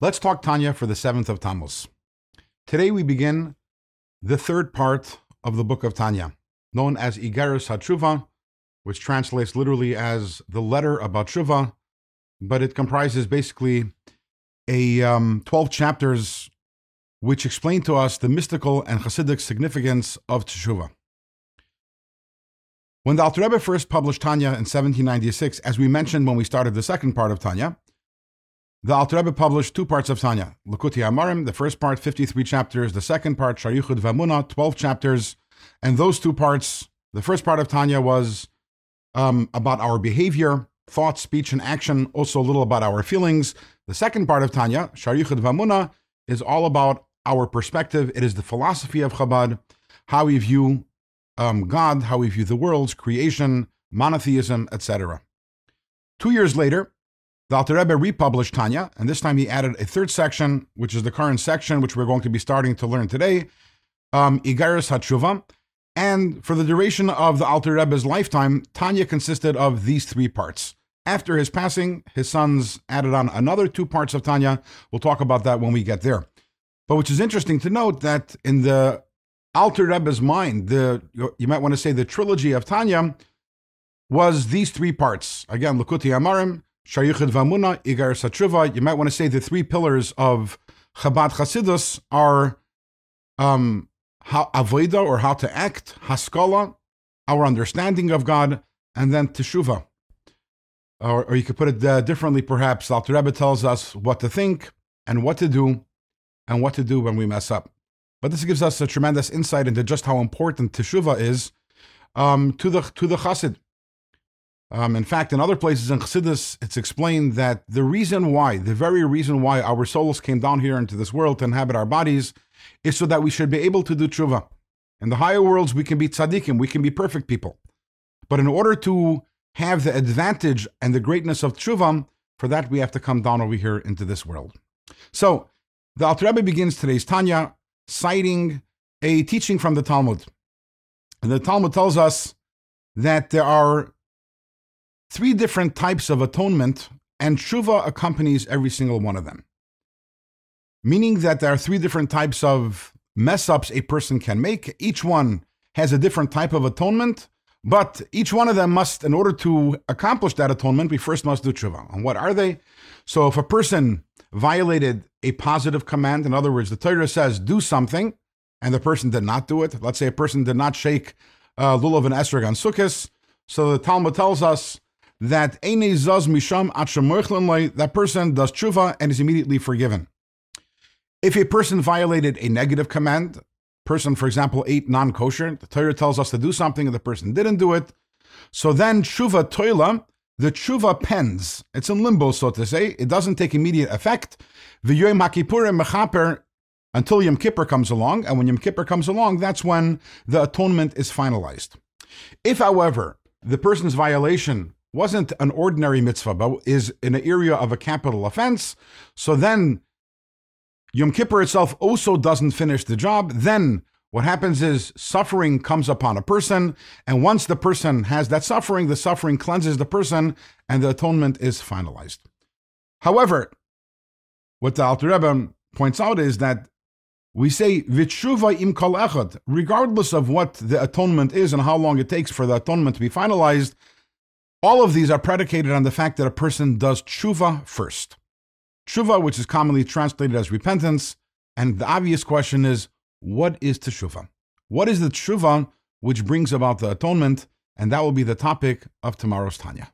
Let's talk Tanya for the seventh of Tammuz. Today we begin the third part of the book of Tanya, known as Igeris HaTshuva, which translates literally as the letter about Tshuva, but it comprises basically a um, 12 chapters which explain to us the mystical and Hasidic significance of Tshuva. When the Alter Rebbe first published Tanya in 1796, as we mentioned when we started the second part of Tanya, the Alter Rebbe published two parts of Tanya. Likutei Amarim, the first part, 53 chapters. The second part, Sharichud Vamuna, 12 chapters. And those two parts, the first part of Tanya was um, about our behavior, thought, speech, and action, also a little about our feelings. The second part of Tanya, Sharichud Vamuna, is all about our perspective. It is the philosophy of Chabad, how we view um, God, how we view the world's creation, monotheism, etc. Two years later, the Alter Rebbe republished Tanya, and this time he added a third section, which is the current section, which we're going to be starting to learn today, um, Igeris HaTshuva. And for the duration of the Alter Rebbe's lifetime, Tanya consisted of these three parts. After his passing, his sons added on another two parts of Tanya. We'll talk about that when we get there. But which is interesting to note that in the Alter Rebbe's mind, the you might want to say the trilogy of Tanya was these three parts. Again, Likutei Amarim, Sharichud Vamuna, Igeris HaTshuva. You might want to say the three pillars of Chabad Chasidus are um, how avoida or how to act, haskala, our understanding of God, and then teshuva. Or, or you could put it uh, differently, perhaps. Alter Rebbe tells us what to think and what to do, and what to do when we mess up. But this gives us a tremendous insight into just how important teshuva is um, to the to the chassid. Um, in fact, in other places in Chassidus, it's explained that the reason why, the very reason why our souls came down here into this world to inhabit our bodies, is so that we should be able to do tshuva. In the higher worlds, we can be tzaddikim, we can be perfect people. But in order to have the advantage and the greatness of tshuva, for that we have to come down over here into this world. So, the Alter Rebbe begins today's Tanya citing a teaching from the Talmud. And the Talmud tells us that there are three different types of atonement, and tshuva accompanies every single one of them. Meaning that there are three different types of mess ups a person can make. Each one has a different type of atonement, but each one of them must, in order to accomplish that atonement, we first must do tshuva. And what are they? So if a person violated a positive command, in other words, the Torah says do something, and the person did not do it. Let's say a person did not shake uh, lulav and esrog on sukkahs. So the Talmud tells us that that person does tshuva and is immediately forgiven. If a person violated a negative command, person, for example, ate non-kosher, the Torah tells us to do something and the person didn't do it, so then tshuva toila, the tshuva pens. It's in limbo, so to say. It doesn't take immediate effect. The Yom until Yom Kippur comes along, and when Yom Kippur comes along, that's when the atonement is finalized. If, however, the person's violation wasn't an ordinary mitzvah, but is in an area of a capital offense, so then Yom Kippur itself also doesn't finish the job. Then what happens is suffering comes upon a person, and once the person has that suffering, the suffering cleanses the person, and the atonement is finalized. However, what the Alter Rebbe points out is that we say v'tshuva im kol echad, regardless of what the atonement is and how long it takes for the atonement to be finalized. All of these are predicated on the fact that a person does tshuva first. Tshuva, which is commonly translated as repentance, and the obvious question is, what is teshuva? What is the tshuva which brings about the atonement? And that will be the topic of tomorrow's Tanya.